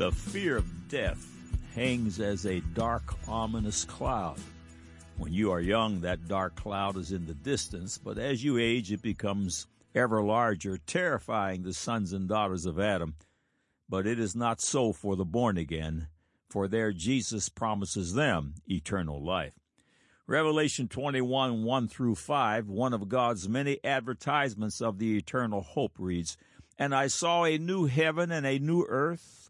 The fear of death hangs as a dark, ominous cloud. When you are young, that dark cloud is in the distance, but as you age, it becomes ever larger, terrifying the sons and daughters of Adam. But it is not so for the born again, for there Jesus promises them eternal life. Revelation 21, 1 through 5, one of God's many advertisements of the eternal hope reads, And I saw a new heaven and a new earth,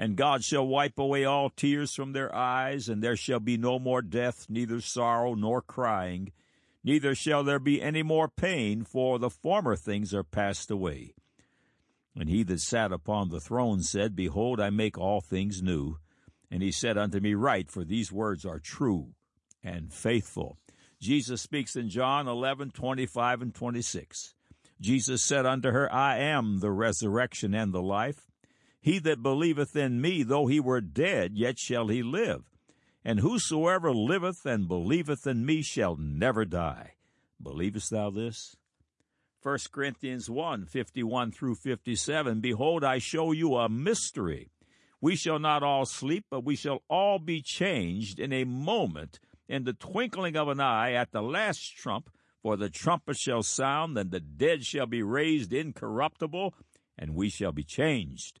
And God shall wipe away all tears from their eyes, and there shall be no more death, neither sorrow nor crying, neither shall there be any more pain, for the former things are passed away. And he that sat upon the throne said, Behold, I make all things new. And he said unto me, Write, for these words are true and faithful. Jesus speaks in John 11, 25 and 26. Jesus said unto her, I am the resurrection and the life. He that believeth in me, though he were dead, yet shall he live. And whosoever liveth and believeth in me shall never die. Believest thou this? 1 Corinthians 1, 51 through 57. Behold, I show you a mystery. We shall not all sleep, but we shall all be changed in a moment, in the twinkling of an eye, at the last trump. For the trumpet shall sound, and the dead shall be raised incorruptible, and we shall be changed.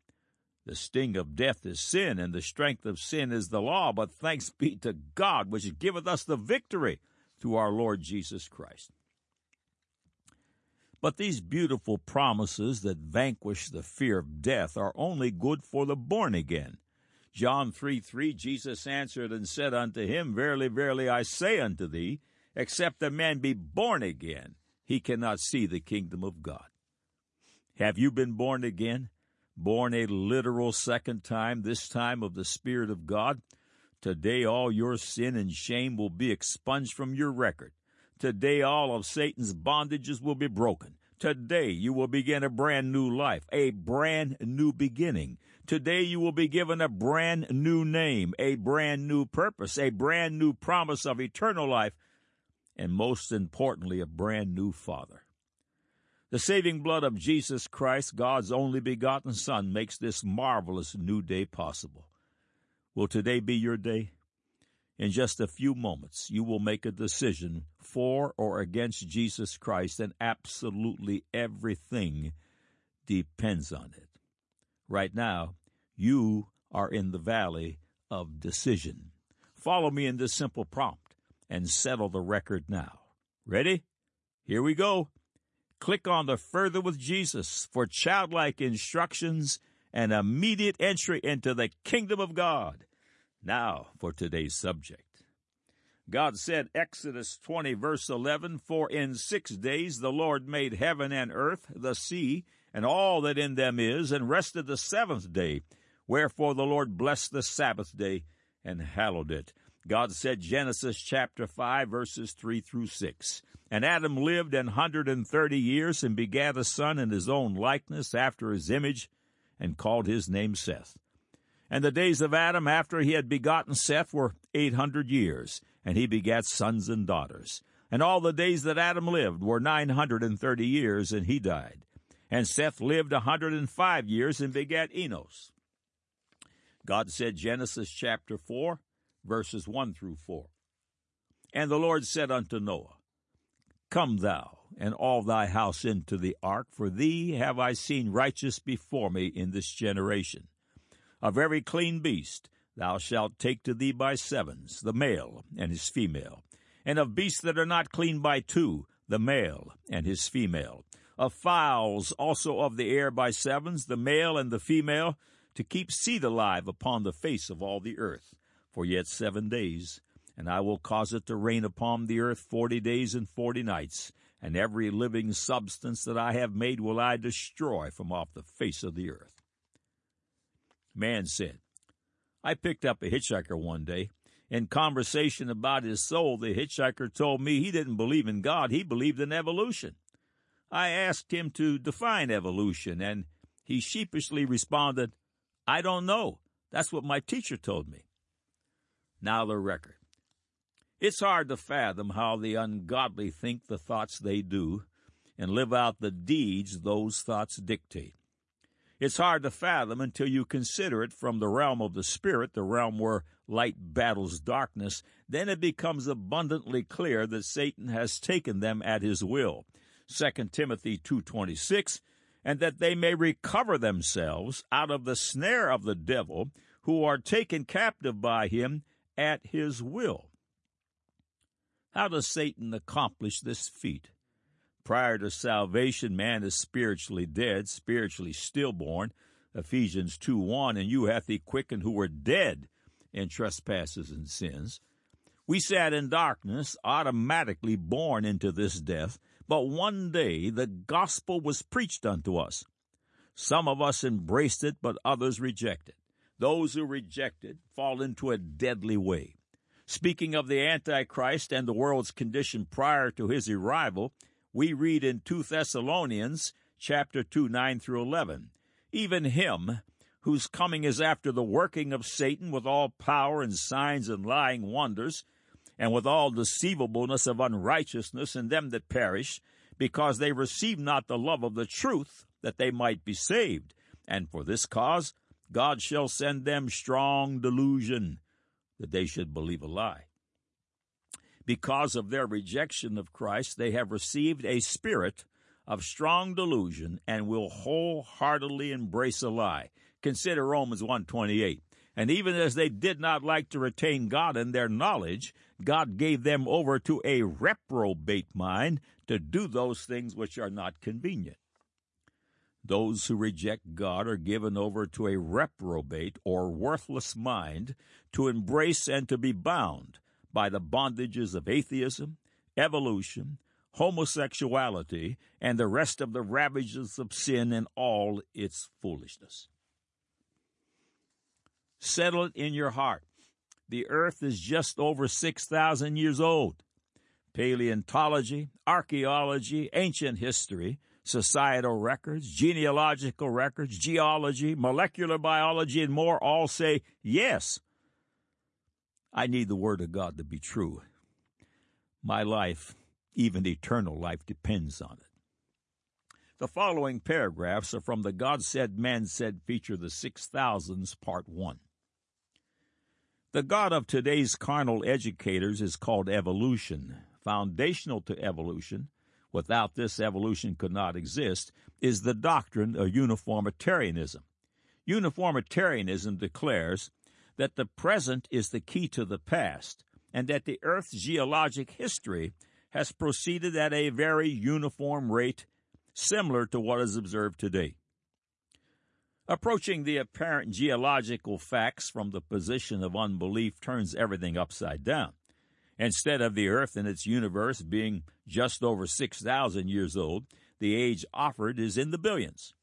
The sting of death is sin, and the strength of sin is the law, but thanks be to God, which giveth us the victory through our Lord Jesus Christ. But these beautiful promises that vanquish the fear of death are only good for the born again. John 3 3, Jesus answered and said unto him, Verily, verily, I say unto thee, except a man be born again, he cannot see the kingdom of God. Have you been born again? Born a literal second time, this time of the Spirit of God? Today all your sin and shame will be expunged from your record. Today all of Satan's bondages will be broken. Today you will begin a brand new life, a brand new beginning. Today you will be given a brand new name, a brand new purpose, a brand new promise of eternal life, and most importantly, a brand new Father. The saving blood of Jesus Christ, God's only begotten Son, makes this marvelous new day possible. Will today be your day? In just a few moments, you will make a decision for or against Jesus Christ, and absolutely everything depends on it. Right now, you are in the valley of decision. Follow me in this simple prompt and settle the record now. Ready? Here we go. Click on the Further with Jesus for childlike instructions and immediate entry into the kingdom of God. Now for today's subject. God said, Exodus 20, verse 11, For in six days the Lord made heaven and earth, the sea, and all that in them is, and rested the seventh day. Wherefore the Lord blessed the Sabbath day and hallowed it. God said, Genesis chapter 5, verses 3 through 6. And Adam lived an hundred and thirty years, and begat a son in his own likeness, after his image, and called his name Seth. And the days of Adam after he had begotten Seth were eight hundred years, and he begat sons and daughters. And all the days that Adam lived were nine hundred and thirty years, and he died. And Seth lived a hundred and five years, and begat Enos. God said, Genesis chapter 4, verses 1 through 4. And the Lord said unto Noah, Come thou and all thy house into the ark, for thee have I seen righteous before me in this generation. A every clean beast thou shalt take to thee by sevens, the male and his female, and of beasts that are not clean by two, the male and his female, of fowls also of the air by sevens, the male and the female, to keep seed alive upon the face of all the earth, for yet seven days. And I will cause it to rain upon the earth forty days and forty nights, and every living substance that I have made will I destroy from off the face of the earth. Man said, I picked up a hitchhiker one day. In conversation about his soul, the hitchhiker told me he didn't believe in God, he believed in evolution. I asked him to define evolution, and he sheepishly responded, I don't know. That's what my teacher told me. Now the record. It's hard to fathom how the ungodly think the thoughts they do and live out the deeds those thoughts dictate. It's hard to fathom until you consider it from the realm of the Spirit, the realm where light battles darkness. Then it becomes abundantly clear that Satan has taken them at his will. 2 Timothy 2.26, and that they may recover themselves out of the snare of the devil, who are taken captive by him at his will. How does Satan accomplish this feat? Prior to salvation, man is spiritually dead, spiritually stillborn. Ephesians 2 1, and you hath he quickened who were dead in trespasses and sins. We sat in darkness, automatically born into this death, but one day the gospel was preached unto us. Some of us embraced it, but others rejected. Those who reject it fall into a deadly way. Speaking of the Antichrist and the world's condition prior to his arrival, we read in 2 Thessalonians chapter 2 9 through 11, even him whose coming is after the working of Satan with all power and signs and lying wonders, and with all deceivableness of unrighteousness in them that perish, because they receive not the love of the truth, that they might be saved. And for this cause God shall send them strong delusion, that they should believe a lie. Because of their rejection of Christ, they have received a spirit of strong delusion and will wholeheartedly embrace a lie. Consider Romans 128. And even as they did not like to retain God in their knowledge, God gave them over to a reprobate mind to do those things which are not convenient. Those who reject God are given over to a reprobate or worthless mind to embrace and to be bound by the bondages of atheism, evolution, homosexuality, and the rest of the ravages of sin and all its foolishness. Settle it in your heart. The earth is just over 6,000 years old. Paleontology, archaeology, ancient history, societal records, genealogical records, geology, molecular biology, and more all say yes. I need the Word of God to be true. My life, even eternal life, depends on it. The following paragraphs are from the God Said, Man Said feature, The Six Thousands, Part 1. The God of today's carnal educators is called evolution. Foundational to evolution, without this evolution could not exist, is the doctrine of uniformitarianism. Uniformitarianism declares that the present is the key to the past, and that the Earth's geologic history has proceeded at a very uniform rate, similar to what is observed today. Approaching the apparent geological facts from the position of unbelief turns everything upside down. Instead of the Earth and its universe being just over 6,000 years old, the age offered is in the billions.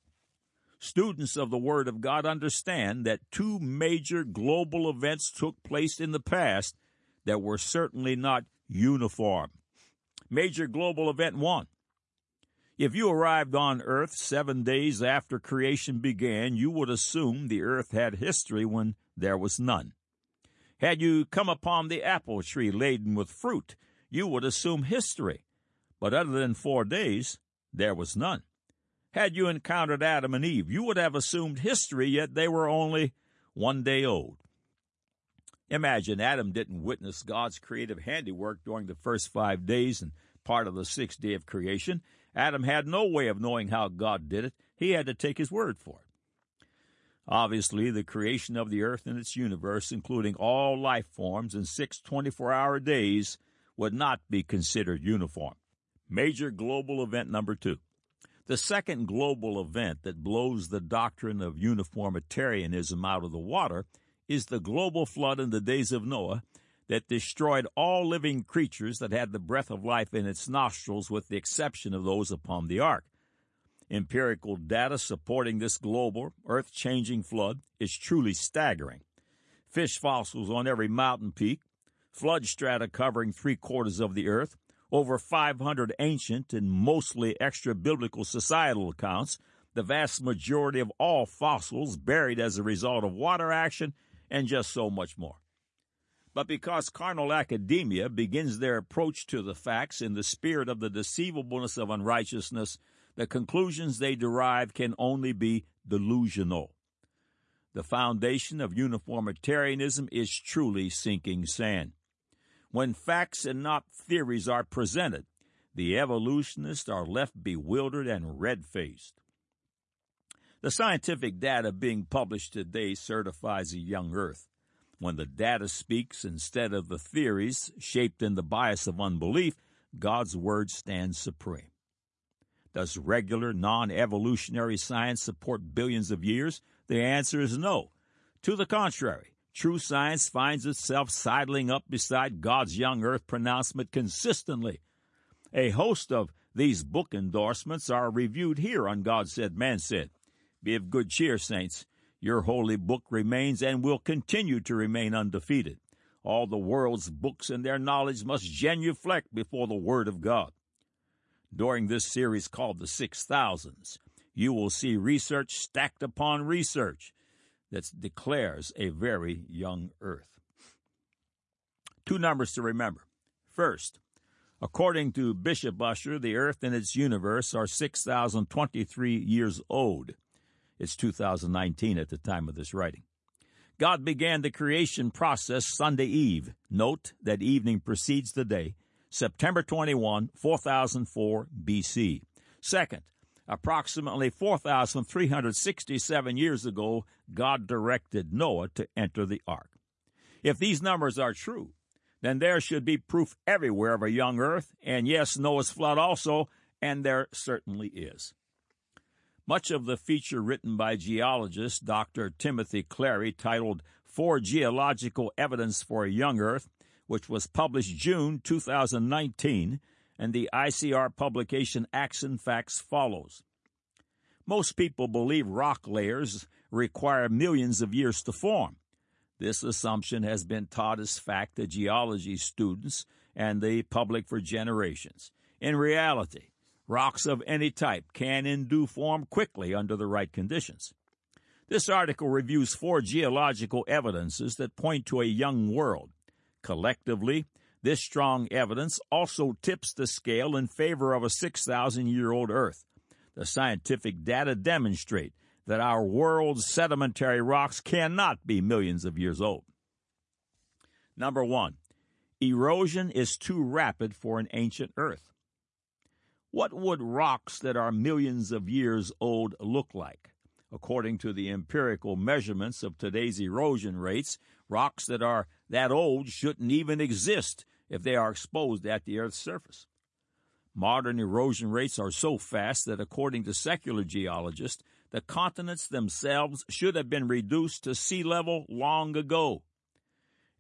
Students of the Word of God understand that two major global events took place in the past that were certainly not uniform. Major global event one. If you arrived on Earth seven days after creation began, you would assume the Earth had history when there was none. Had you come upon the apple tree laden with fruit, you would assume history. But other than four days, there was none. Had you encountered Adam and Eve, you would have assumed history, yet they were only one day old. Imagine Adam didn't witness God's creative handiwork during the first five days and part of the sixth day of creation. Adam had no way of knowing how God did it. He had to take his word for it. Obviously, the creation of the earth and its universe, including all life forms in six 24 hour days, would not be considered uniform. Major global event number two. The second global event that blows the doctrine of uniformitarianism out of the water is the global flood in the days of Noah that destroyed all living creatures that had the breath of life in its nostrils, with the exception of those upon the ark. Empirical data supporting this global, earth changing flood is truly staggering. Fish fossils on every mountain peak, flood strata covering three quarters of the earth, over 500 ancient and mostly extra biblical societal accounts, the vast majority of all fossils buried as a result of water action, and just so much more. But because carnal academia begins their approach to the facts in the spirit of the deceivableness of unrighteousness, the conclusions they derive can only be delusional. The foundation of uniformitarianism is truly sinking sand. When facts and not theories are presented, the evolutionists are left bewildered and red faced. The scientific data being published today certifies a young Earth. When the data speaks instead of the theories shaped in the bias of unbelief, God's Word stands supreme. Does regular, non evolutionary science support billions of years? The answer is no. To the contrary, true science finds itself sidling up beside God's young earth pronouncement consistently. A host of these book endorsements are reviewed here on God Said, Man Said. Be of good cheer, saints. Your holy book remains and will continue to remain undefeated. All the world's books and their knowledge must genuflect before the Word of God. During this series called The Six Thousands, you will see research stacked upon research that declares a very young earth. Two numbers to remember. First, according to Bishop Ussher, the earth and its universe are 6,023 years old. It's 2019 at the time of this writing. God began the creation process Sunday Eve. Note that evening precedes the day, September 21, 4004 BC. Second, Approximately 4,367 years ago, God directed Noah to enter the ark. If these numbers are true, then there should be proof everywhere of a young earth, and yes, Noah's flood also, and there certainly is. Much of the feature written by geologist Dr. Timothy Clarey titled Four Geological Evidence for a Young Earth, which was published June 2019, and the ICR publication Acts & Facts follows. Most people believe rock layers require millions of years to form. This assumption has been taught as fact to geology students and the public for generations. In reality, rocks of any type can and do form quickly under the right conditions. This article reviews four geological evidences that point to a young world. Collectively, this strong evidence also tips the scale in favor of a 6,000 year old Earth. The scientific data demonstrate that our world's sedimentary rocks cannot be millions of years old. Number one, erosion is too rapid for an ancient Earth. What would rocks that are millions of years old look like? According to the empirical measurements of today's erosion rates, rocks that are that old shouldn't even exist if they are exposed at the Earth's surface. Modern erosion rates are so fast that, according to secular geologists, the continents themselves should have been reduced to sea level long ago.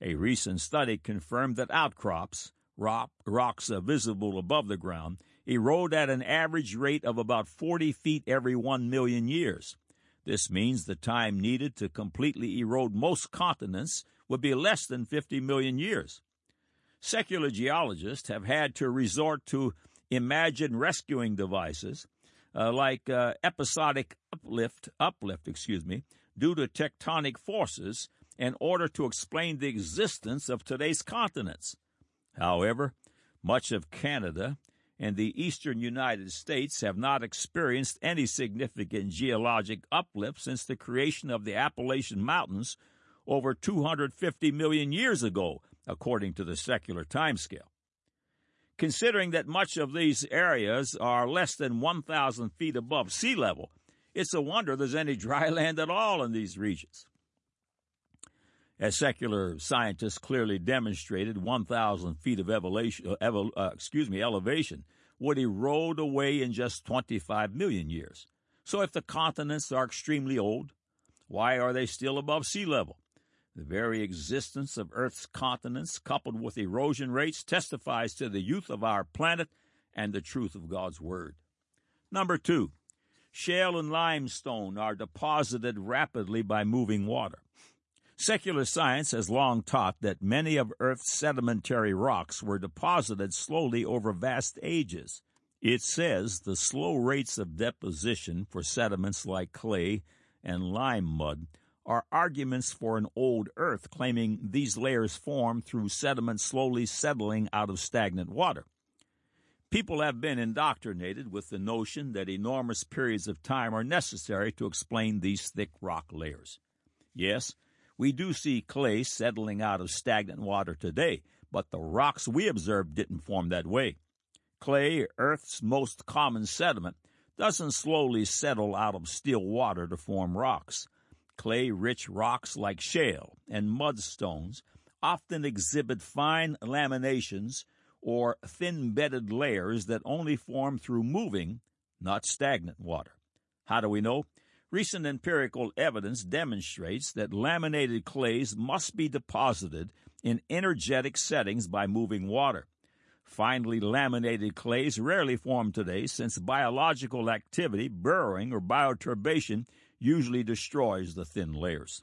A recent study confirmed that outcrops, rock, rocks visible above the ground, erode at an average rate of about 40 feet every 1 million years. This means the time needed to completely erode most continents would be less than 50 million years. Secular geologists have had to resort to imagined rescuing devices uh, like uh, episodic uplift, uplift, excuse me, due to tectonic forces in order to explain the existence of today's continents. However, much of Canada and the eastern United States have not experienced any significant geologic uplift since the creation of the Appalachian Mountains over 250 million years ago according to the secular timescale. Considering that much of these areas are less than 1,000 feet above sea level, it's a wonder there's any dry land at all in these regions. As secular scientists clearly demonstrated, 1,000 feet of elevation, uh, uh, excuse me, elevation would erode away in just 25 million years. So if the continents are extremely old, why are they still above sea level? The very existence of Earth's continents, coupled with erosion rates, testifies to the youth of our planet and the truth of God's Word. Number two, shale and limestone are deposited rapidly by moving water. Secular science has long taught that many of Earth's sedimentary rocks were deposited slowly over vast ages. It says the slow rates of deposition for sediments like clay and lime mud are arguments for an old Earth, claiming these layers form through sediment slowly settling out of stagnant water. People have been indoctrinated with the notion that enormous periods of time are necessary to explain these thick rock layers. Yes, we do see clay settling out of stagnant water today, but the rocks we observed didn't form that way. Clay, Earth's most common sediment, doesn't slowly settle out of still water to form rocks. Clay rich rocks like shale and mudstones often exhibit fine laminations or thin bedded layers that only form through moving, not stagnant water. How do we know? Recent empirical evidence demonstrates that laminated clays must be deposited in energetic settings by moving water. Finely laminated clays rarely form today since biological activity, burrowing, or bioturbation usually destroys the thin layers.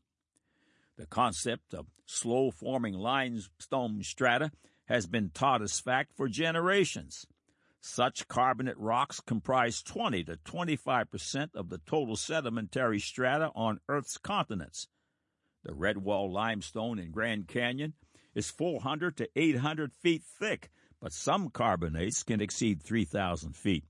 The concept of slow forming limestone strata has been taught as fact for generations. Such carbonate rocks comprise 20 to 25 percent of the total sedimentary strata on Earth's continents. The Redwall limestone in Grand Canyon is 400 to 800 feet thick, but some carbonates can exceed 3,000 feet.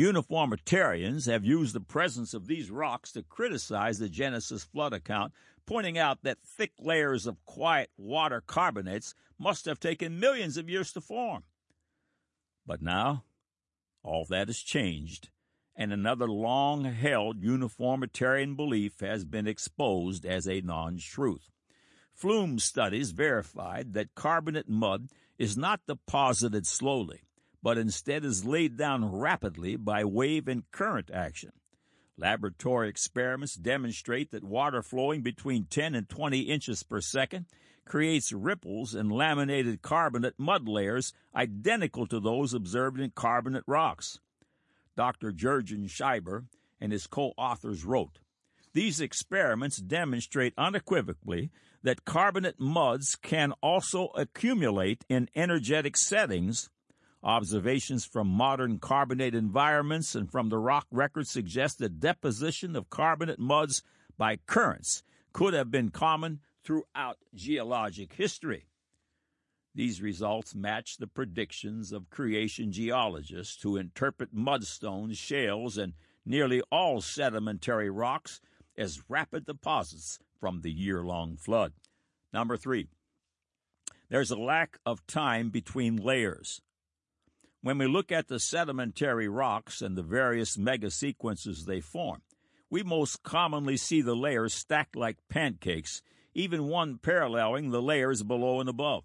Uniformitarians have used the presence of these rocks to criticize the Genesis flood account, pointing out that thick layers of quiet water carbonates must have taken millions of years to form. But now, all that has changed, and another long held uniformitarian belief has been exposed as a non truth. Flume studies verified that carbonate mud is not deposited slowly, but instead is laid down rapidly by wave and current action. Laboratory experiments demonstrate that water flowing between 10 and 20 inches per second creates ripples in laminated carbonate mud layers identical to those observed in carbonate rocks. Dr. Jurgen Schieber and his co authors wrote These experiments demonstrate unequivocally that carbonate muds can also accumulate in energetic settings. Observations from modern carbonate environments and from the rock record suggest that deposition of carbonate muds by currents could have been common throughout geologic history. These results match the predictions of creation geologists who interpret mudstones, shales, and nearly all sedimentary rocks as rapid deposits from the year long flood. Number three, there's a lack of time between layers. When we look at the sedimentary rocks and the various megasequences they form, we most commonly see the layers stacked like pancakes even one paralleling the layers below and above.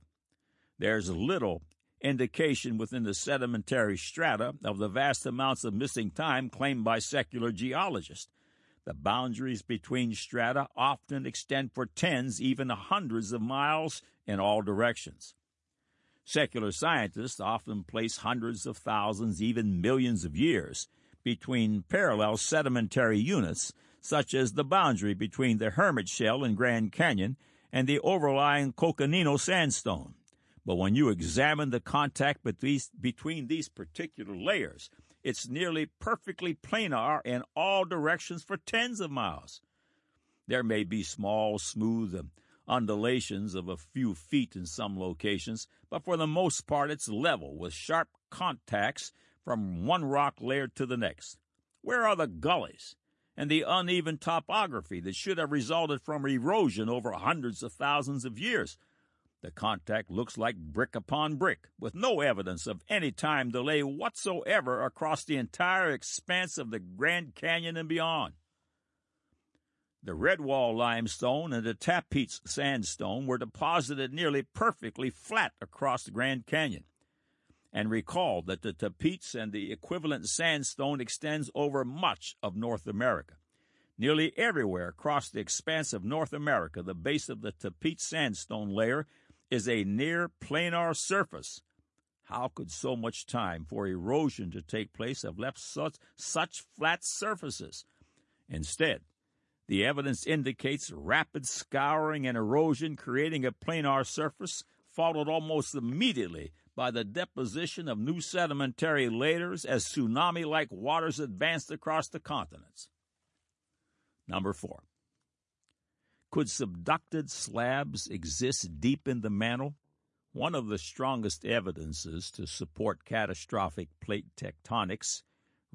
There's little indication within the sedimentary strata of the vast amounts of missing time claimed by secular geologists. The boundaries between strata often extend for tens, even hundreds of miles in all directions. Secular scientists often place hundreds of thousands, even millions of years between parallel sedimentary units such as the boundary between the Hermit Shale in Grand Canyon and the overlying Coconino sandstone. But when you examine the contact between these particular layers, it's nearly perfectly planar in all directions for tens of miles. There may be small, smooth undulations of a few feet in some locations, but for the most part it's level with sharp contacts from one rock layer to the next. Where are the gullies? and the uneven topography that should have resulted from erosion over hundreds of thousands of years. The contact looks like brick upon brick, with no evidence of any time delay whatsoever across the entire expanse of the Grand Canyon and beyond. The Redwall limestone and the Tapeats sandstone were deposited nearly perfectly flat across the Grand Canyon. And recall that the Tapeats and the equivalent sandstone extends over much of North America. Nearly everywhere across the expanse of North America, the base of the Tapeats sandstone layer is a near planar surface. How could so much time for erosion to take place have left such, such flat surfaces? Instead, the evidence indicates rapid scouring and erosion, creating a planar surface, followed almost immediately by the deposition of new sedimentary layers as tsunami like waters advanced across the continents. Number four. Could subducted slabs exist deep in the mantle? One of the strongest evidences to support catastrophic plate tectonics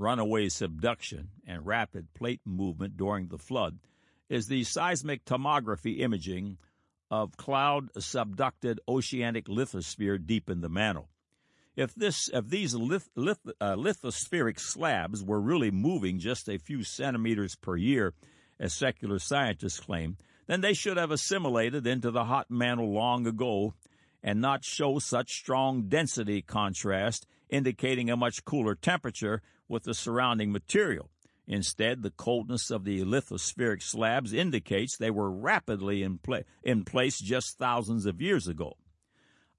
runaway subduction, and rapid plate movement during the flood is the seismic tomography imaging of cloud subducted oceanic lithosphere deep in the mantle. If this if these lith, lith, uh, lithospheric slabs were really moving just a few centimeters per year, as secular scientists claim, then they should have assimilated into the hot mantle long ago and not show such strong density contrast, indicating a much cooler temperature with the surrounding material. Instead, the coldness of the lithospheric slabs indicates they were rapidly in, pla- in place just thousands of years ago.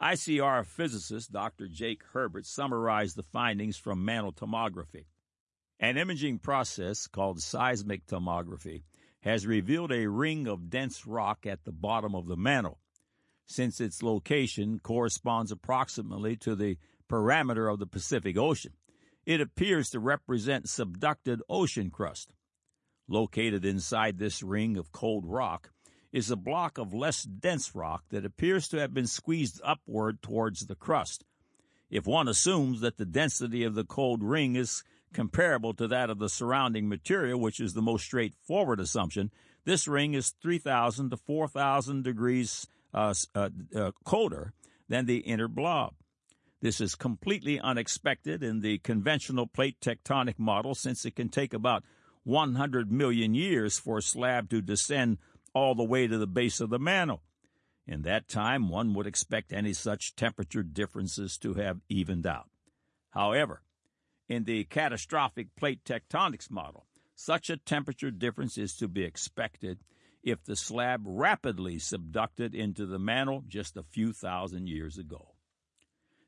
ICR physicist Dr. Jake Hebert summarized the findings from mantle tomography. An imaging process called seismic tomography has revealed a ring of dense rock at the bottom of the mantle. Since its location corresponds approximately to the parameter of the Pacific Ocean, it appears to represent subducted ocean crust. Located inside this ring of cold rock is a block of less dense rock that appears to have been squeezed upward towards the crust. If one assumes that the density of the cold ring is comparable to that of the surrounding material, which is the most straightforward assumption, this ring is 3,000 to 4,000 degrees uh, uh, uh, colder than the inner blob. This is completely unexpected in the conventional plate tectonic model since it can take about 100 million years for a slab to descend all the way to the base of the mantle. In that time, one would expect any such temperature differences to have evened out. However, in the catastrophic plate tectonics model, such a temperature difference is to be expected if the slab rapidly subducted into the mantle just a few thousand years ago.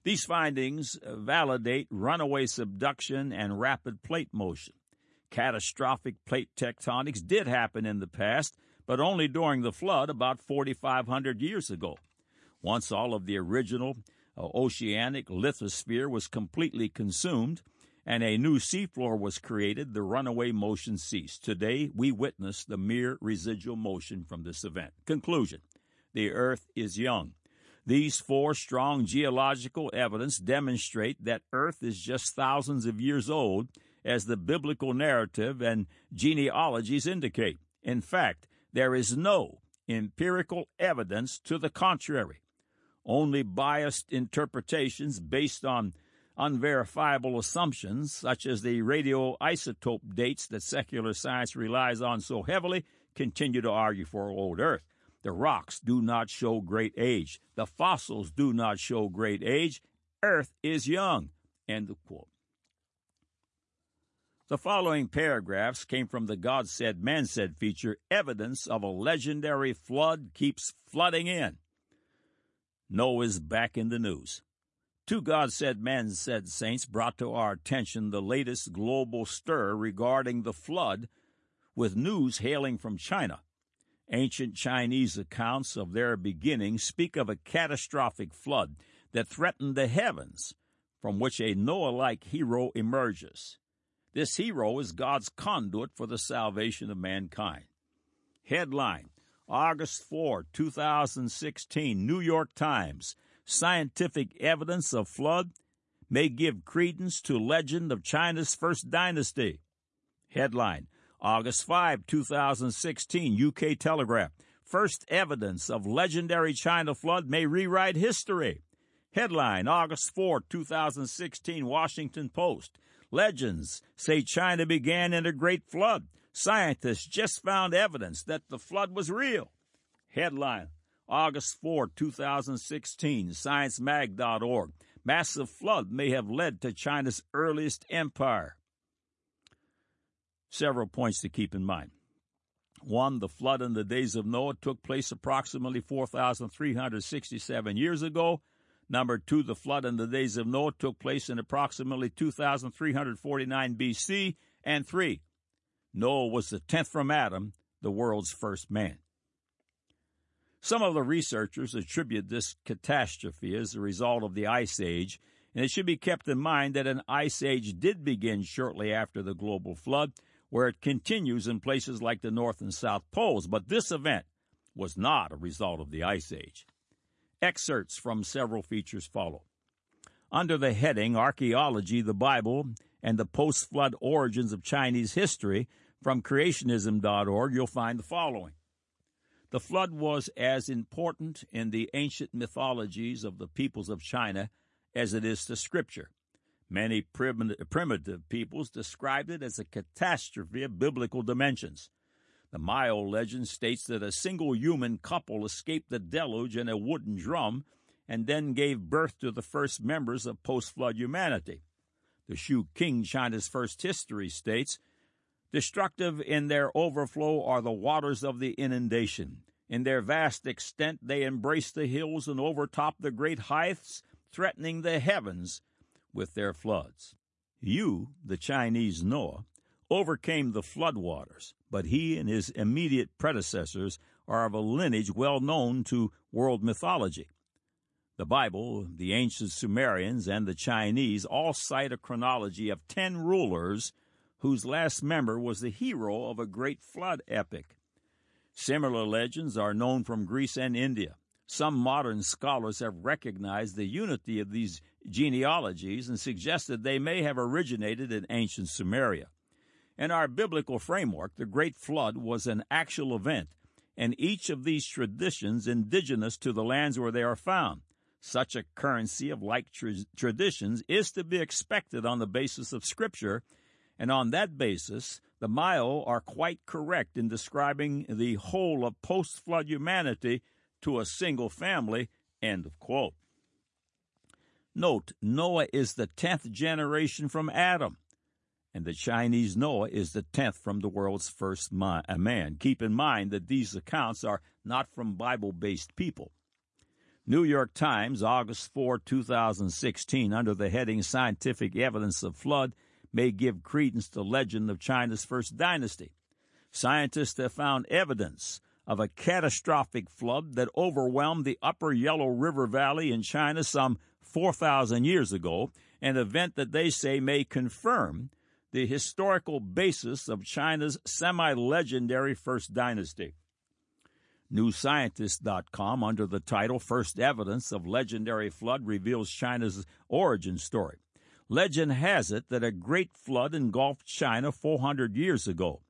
These findings validate runaway subduction and rapid plate motion. Catastrophic plate tectonics did happen in the past, but only during the flood about 4,500 years ago. Once all of the original uh, oceanic lithosphere was completely consumed and a new seafloor was created, the runaway motion ceased. Today, we witness the mere residual motion from this event. Conclusion The Earth is young. These four strong geological evidence demonstrate that Earth is just thousands of years old, as the biblical narrative and genealogies indicate. In fact, there is no empirical evidence to the contrary. Only biased interpretations based on unverifiable assumptions, such as the radioisotope dates that secular science relies on so heavily, continue to argue for old Earth. The rocks do not show great age. The fossils do not show great age. Earth is young. End of quote. The following paragraphs came from the God Said, Man Said feature Evidence of a Legendary Flood Keeps Flooding In. Noah's back in the news. Two God Said, Man Said saints brought to our attention the latest global stir regarding the flood, with news hailing from China. Ancient Chinese accounts of their beginning speak of a catastrophic flood that threatened the heavens, from which a Noah like hero emerges. This hero is God's conduit for the salvation of mankind. Headline August 4, 2016, New York Times. Scientific evidence of flood may give credence to legend of China's first dynasty. Headline August 5, 2016, UK Telegraph. First evidence of legendary China flood may rewrite history. Headline August 4, 2016, Washington Post. Legends say China began in a great flood. Scientists just found evidence that the flood was real. Headline August 4, 2016, sciencemag.org. Massive flood may have led to China's earliest empire. Several points to keep in mind. One, the flood in the days of Noah took place approximately 4,367 years ago. Number two, the flood in the days of Noah took place in approximately 2,349 BC. And three, Noah was the tenth from Adam, the world's first man. Some of the researchers attribute this catastrophe as a result of the Ice Age, and it should be kept in mind that an Ice Age did begin shortly after the global flood, where it continues in places like the North and South Poles. But this event was not a result of the Ice Age. Excerpts from several features follow. Under the heading Archaeology, the Bible, and the Post Flood Origins of Chinese History from creationism.org, you'll find the following. The flood was as important in the ancient mythologies of the peoples of China as it is to Scripture. Many primitive peoples described it as a catastrophe of biblical dimensions. The Maya legend states that a single human couple escaped the deluge in a wooden drum and then gave birth to the first members of post flood humanity. The Shu King China's first history states Destructive in their overflow are the waters of the inundation. In their vast extent, they embrace the hills and overtop the great heights, threatening the heavens with their floods. Yu, the Chinese Noah, overcame the flood waters, but he and his immediate predecessors are of a lineage well known to world mythology. The Bible, the ancient Sumerians, and the Chinese all cite a chronology of ten rulers whose last member was the hero of a great flood epic. Similar legends are known from Greece and India. Some modern scholars have recognized the unity of these genealogies and suggested they may have originated in ancient Sumeria. In our biblical framework, the Great Flood was an actual event, and each of these traditions indigenous to the lands where they are found. Such a currency of like tra- traditions is to be expected on the basis of Scripture and on that basis, the Maya are quite correct in describing the whole of post flood humanity to a single family. End of quote. Note, Noah is the tenth generation from Adam, and the Chinese Noah is the tenth from the world's first man. Keep in mind that these accounts are not from Bible based people. New York Times, August 4, 2016, under the heading Scientific Evidence of Flood, may give credence to legend of China's first dynasty. Scientists have found evidence of a catastrophic flood that overwhelmed the upper Yellow River Valley in China some 4,000 years ago, an event that they say may confirm the historical basis of China's semi legendary First Dynasty. NewScientist.com, under the title First Evidence of Legendary Flood, reveals China's origin story. Legend has it that a great flood engulfed China 400 years ago.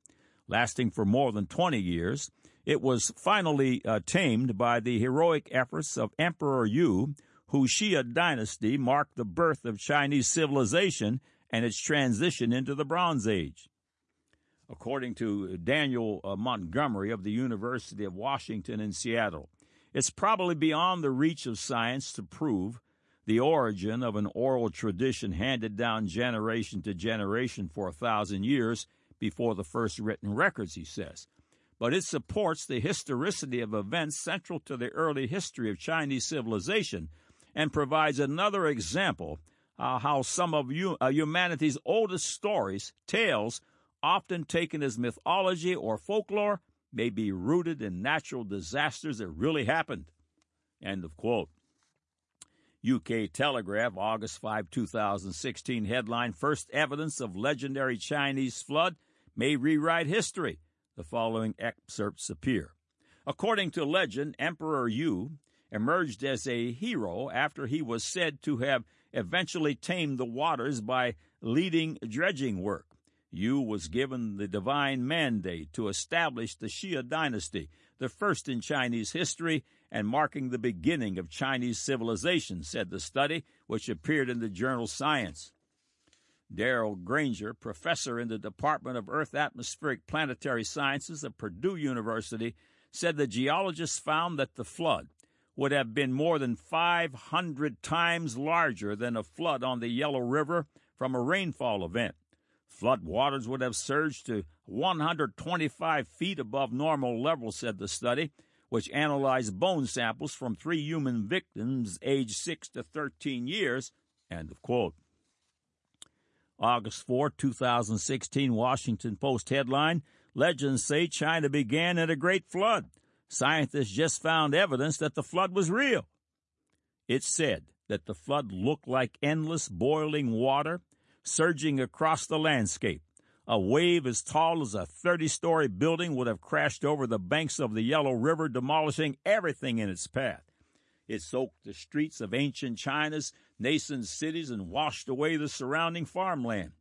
Lasting for more than 20 years, it was finally uh, tamed by the heroic efforts of Emperor Yu, whose Xia dynasty marked the birth of Chinese civilization and its transition into the Bronze Age. According to Daniel uh, Montgomery of the University of Washington in Seattle, it's probably beyond the reach of science to prove the origin of an oral tradition handed down generation to generation for a thousand years before the first written records, he says. But it supports the historicity of events central to the early history of Chinese civilization and provides another example uh, how some of you, uh, humanity's oldest stories, tales, often taken as mythology or folklore, may be rooted in natural disasters that really happened. End of quote. UK Telegraph, August 5, 2016 headline First evidence of legendary Chinese flood may rewrite history. The following excerpts appear. According to legend, Emperor Yu emerged as a hero after he was said to have eventually tamed the waters by leading dredging work. Yu was given the divine mandate to establish the Xia dynasty, the first in Chinese history and marking the beginning of Chinese civilization, said the study, which appeared in the journal Science. Darryl Granger, professor in the Department of Earth Atmospheric Planetary Sciences at Purdue University, said the geologists found that the flood would have been more than 500 times larger than a flood on the Yellow River from a rainfall event. Flood waters would have surged to 125 feet above normal levels, said the study, which analyzed bone samples from three human victims aged 6 to 13 years. End of quote. August 4, 2016, Washington Post headline Legends say China began in a great flood. Scientists just found evidence that the flood was real. It said that the flood looked like endless boiling water surging across the landscape. A wave as tall as a 30 story building would have crashed over the banks of the Yellow River, demolishing everything in its path. It soaked the streets of ancient China's nascent cities and washed away the surrounding farmland.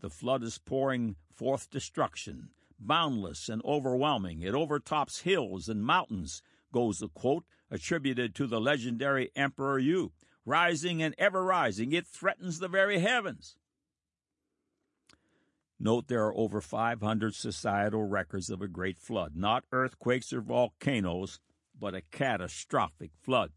The flood is pouring forth destruction, boundless and overwhelming. It overtops hills and mountains, goes the quote attributed to the legendary Emperor Yu. Rising and ever rising, it threatens the very heavens. Note there are over 500 societal records of a great flood, not earthquakes or volcanoes, but a catastrophic flood.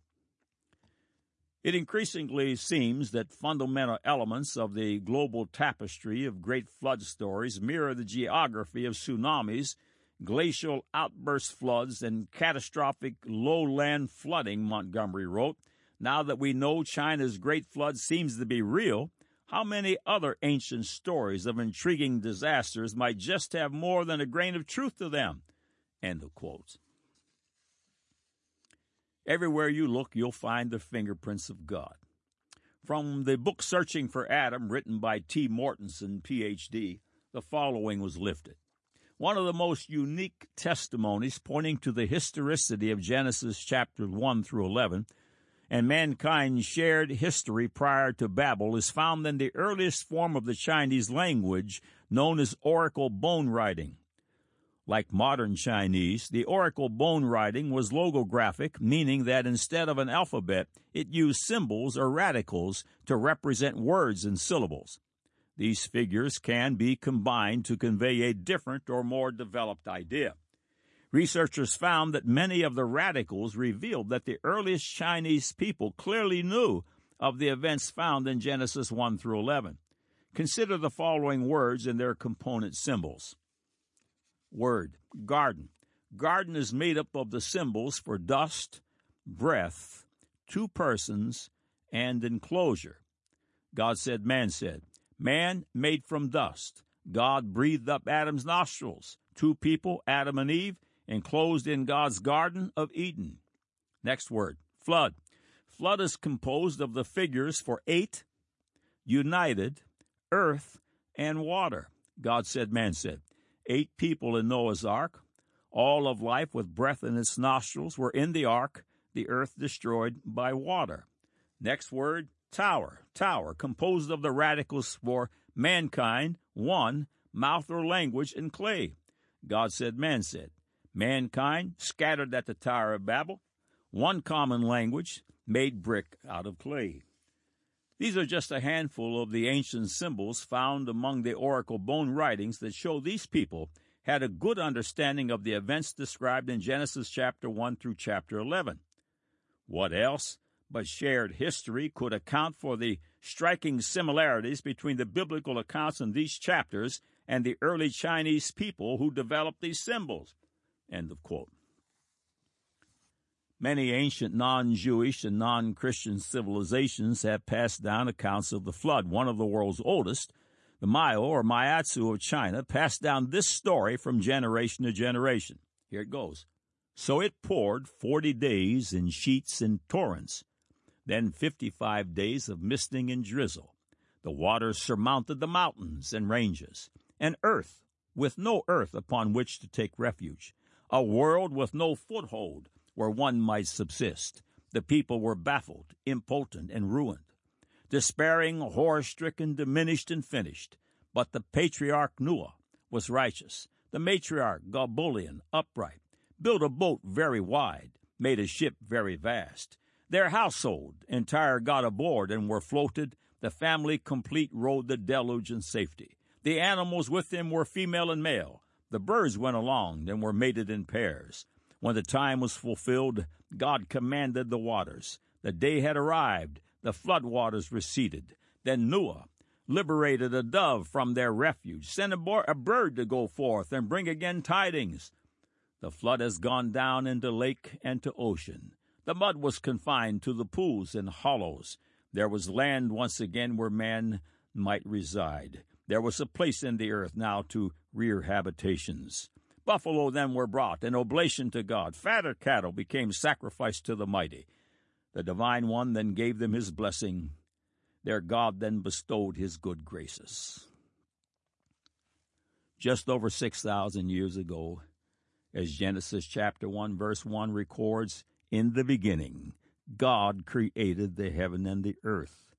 It increasingly seems that fundamental elements of the global tapestry of great flood stories mirror the geography of tsunamis, glacial outburst floods, and catastrophic lowland flooding, Montgomery wrote. Now that we know China's great flood seems to be real, how many other ancient stories of intriguing disasters might just have more than a grain of truth to them? End of quotes. Everywhere you look, you'll find the fingerprints of God. From the book Searching for Adam, written by T. Mortenson, Ph.D., the following was lifted. One of the most unique testimonies pointing to the historicity of Genesis chapters 1 through 11 and mankind's shared history prior to Babel is found in the earliest form of the Chinese language known as oracle bone writing. Like modern Chinese, the oracle bone writing was logographic, meaning that instead of an alphabet, it used symbols or radicals to represent words and syllables. These figures can be combined to convey a different or more developed idea. Researchers found that many of the radicals revealed that the earliest Chinese people clearly knew of the events found in Genesis 1 through 11. Consider the following words and their component symbols word, garden. Garden is made up of the symbols for dust, breath, two persons, and enclosure. God said, man said. Man made from dust. God breathed up Adam's nostrils. Two people, Adam and Eve, enclosed in God's Garden of Eden. Next word, flood. Flood is composed of the figures for eight, united, earth, and water. God said, man said eight people in Noah's ark. All of life with breath in its nostrils were in the ark, the earth destroyed by water. Next word, tower. Tower, composed of the radicals for mankind, one, mouth or language, and clay. God said, man said. Mankind scattered at the Tower of Babel, one common language, made brick out of clay. These are just a handful of the ancient symbols found among the oracle bone writings that show these people had a good understanding of the events described in Genesis chapter 1 through chapter 11. What else but shared history could account for the striking similarities between the biblical accounts in these chapters and the early Chinese people who developed these symbols? End of quote. Many ancient non Jewish and non Christian civilizations have passed down accounts of the flood. One of the world's oldest, the Miao or Miautso of China, passed down this story from generation to generation. Here it goes. So it poured forty days in sheets and torrents, then fifty five days of misting and drizzle. The waters surmounted the mountains and ranges, and earth with no earth upon which to take refuge, a world with no foothold where one might subsist. The people were baffled, impotent, and ruined. Despairing, horror stricken, diminished, and finished. But the patriarch Noah was righteous, the matriarch Gobolian upright, built a boat very wide, made a ship very vast. Their household entire got aboard and were floated The family complete rode the deluge in safety. The animals with them were female and male. The birds went along and were mated in pairs. When the time was fulfilled, God commanded the waters. The day had arrived. The flood waters receded. Then Noah liberated a dove from their refuge, sent a, bo- a bird to go forth and bring again tidings. The flood has gone down into lake and to ocean. The mud was confined to the pools and hollows. There was land once again where man might reside. There was a place in the earth now to rear habitations. Buffalo then were brought, an oblation to God. Fatter cattle became sacrificed to the mighty. The divine one then gave them his blessing. Their God then bestowed his good graces. Just over 6,000 years ago, as Genesis chapter 1 verse 1 records, in the beginning, God created the heaven and the earth.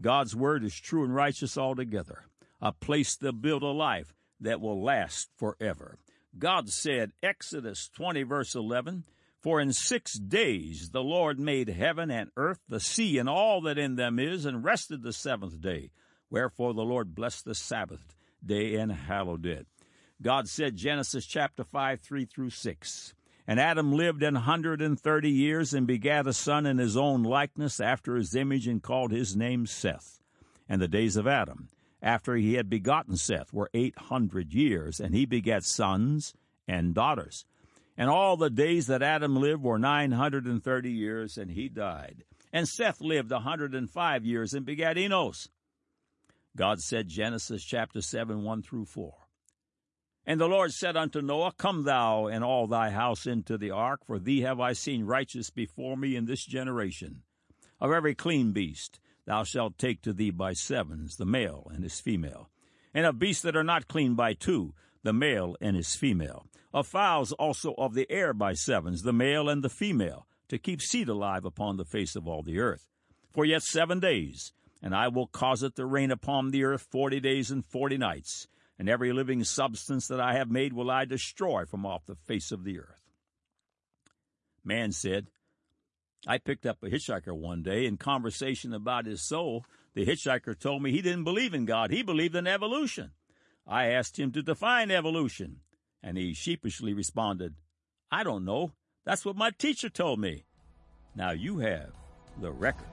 God's word is true and righteous altogether, a place to build a life that will last forever. God said, Exodus 20 verse 11, For in six days the Lord made heaven and earth, the sea and all that in them is, and rested the seventh day. Wherefore the Lord blessed the Sabbath day and hallowed it. God said, Genesis chapter 5, 3 through 6. And Adam lived an hundred and thirty years and begat a son in his own likeness after his image and called his name Seth. And the days of Adam, after he had begotten Seth, were eight hundred years, and he begat sons and daughters. And all the days that Adam lived were nine hundred and thirty years, and he died. And Seth lived a hundred and five years and begat Enos. God said, Genesis chapter 7, 1 through 4. And the Lord said unto Noah, Come thou and all thy house into the ark, for thee have I seen righteous before me in this generation. Of every clean beast thou shalt take to thee by sevens, the male and his female. And of beasts that are not clean by two, the male and his female. Of fowls also of the air by sevens, the male and the female, to keep seed alive upon the face of all the earth. For yet seven days, and I will cause it to rain upon the earth forty days and forty nights and every living substance that I have made will I destroy from off the face of the earth. Man said, I picked up a hitchhiker one day in conversation about his soul. The hitchhiker told me he didn't believe in God, he believed in evolution. I asked him to define evolution, and he sheepishly responded, I don't know. That's what my teacher told me. Now you have the record.